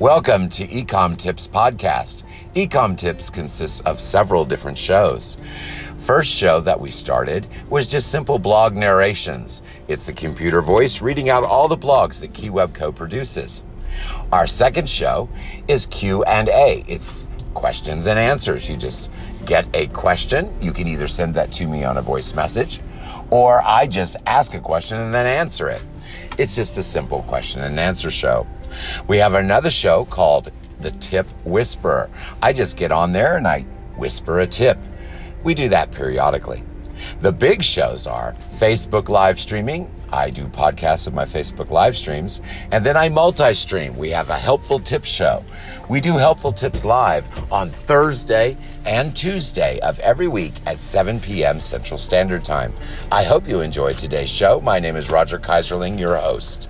Welcome to Ecom Tips Podcast. Ecom Tips consists of several different shows. First show that we started was just simple blog narrations. It's the computer voice reading out all the blogs that KeyWeb Co produces. Our second show is Q&A. It's questions and answers. You just get a question. You can either send that to me on a voice message or I just ask a question and then answer it. It's just a simple question and answer show. We have another show called The Tip Whisperer. I just get on there and I whisper a tip. We do that periodically. The big shows are Facebook live streaming. I do podcasts of my Facebook live streams, and then I multi stream. We have a helpful tips show. We do helpful tips live on Thursday and Tuesday of every week at 7 p.m. Central Standard Time. I hope you enjoyed today's show. My name is Roger Kaiserling, your host.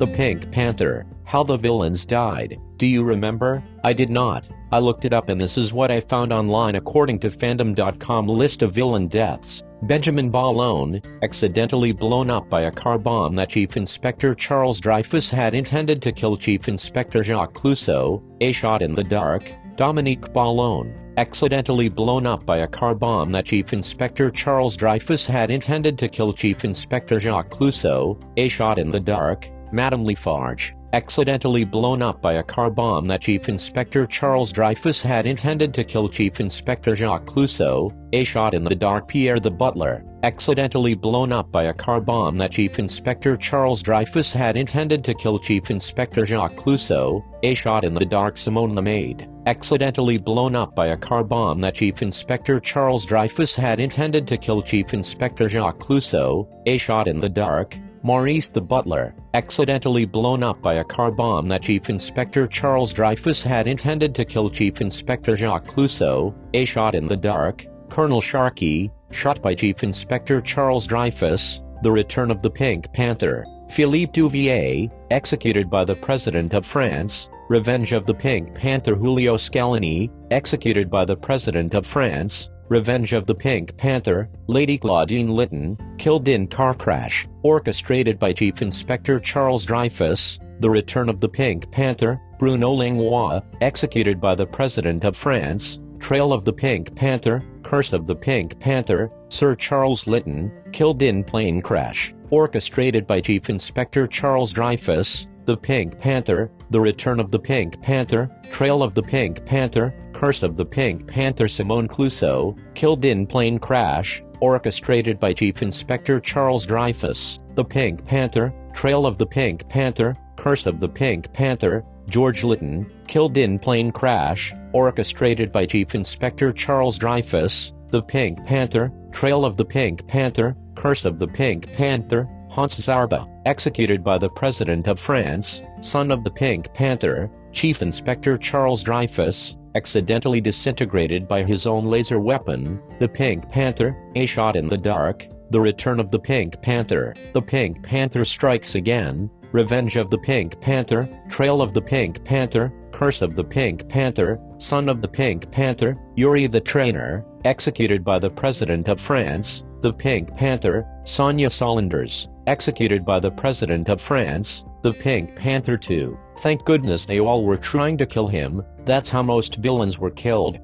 The Pink Panther, How the Villains Died. Do you remember? I did not. I looked it up and this is what I found online according to fandom.com list of villain deaths. Benjamin Ballon, accidentally blown up by a car bomb that Chief Inspector Charles Dreyfus had intended to kill Chief Inspector Jacques Clouseau, a shot in the dark. Dominique Ballon, accidentally blown up by a car bomb that Chief Inspector Charles Dreyfus had intended to kill Chief Inspector Jacques Clouseau, a shot in the dark. Madame LeFarge, accidentally blown up by a car bomb that Chief Inspector Charles Dreyfus had intended to kill Chief Inspector Jacques Clouseau, a shot in the dark Pierre the butler, accidentally blown up by a car bomb that Chief Inspector Charles Dreyfus had intended to kill Chief Inspector Jacques Clouseau, a shot in the dark Simone the maid, accidentally blown up by a car bomb that Chief Inspector Charles Dreyfus had intended to kill Chief Inspector Jacques Clouseau, a shot in the dark, Maurice the butler, accidentally blown up by a car bomb that Chief Inspector Charles Dreyfus had intended to kill Chief Inspector Jacques Clouseau, a shot in the dark, Colonel Sharki, shot by Chief Inspector Charles Dreyfus, The Return of the Pink Panther, Philippe Douvier, executed by the President of France, Revenge of the Pink Panther Julio Scallini, executed by the President of France, Revenge of the Pink Panther, Lady Claudine Lytton, killed in car crash, orchestrated by Chief Inspector Charles Dreyfus, The Return of the Pink Panther, Bruno Langlois, executed by the President of France, Trail of the Pink Panther, Curse of the Pink Panther, Sir Charles Lytton, killed in plane crash, orchestrated by Chief Inspector Charles Dreyfus, The Pink Panther, The Return of the Pink Panther, Trail of the Pink Panther, Curse of the Pink Panther Simone Clouseau, killed in plane crash, orchestrated by Chief Inspector Charles Dreyfus, The Pink Panther, Trail of the Pink Panther, Curse of the Pink Panther, George Lytton, killed in plane crash, orchestrated by Chief Inspector Charles Dreyfus, The Pink Panther, Trail of the Pink Panther, Curse of the Pink Panther, Hans Zarba, executed by the President of France, son of the Pink Panther, Chief Inspector Charles Dreyfus, accidentally disintegrated by his own laser weapon, the Pink Panther, a shot in the dark, the return of the Pink Panther, the Pink Panther strikes again, Revenge of the Pink Panther, Trail of the Pink Panther, Curse of the Pink Panther, Son of the Pink Panther, Yuri the Trainer, executed by the President of France, the Pink Panther, Sonia Solanders, executed by the President of France, the Pink Panther 2. Thank goodness they all were trying to kill him, that's how most villains were killed.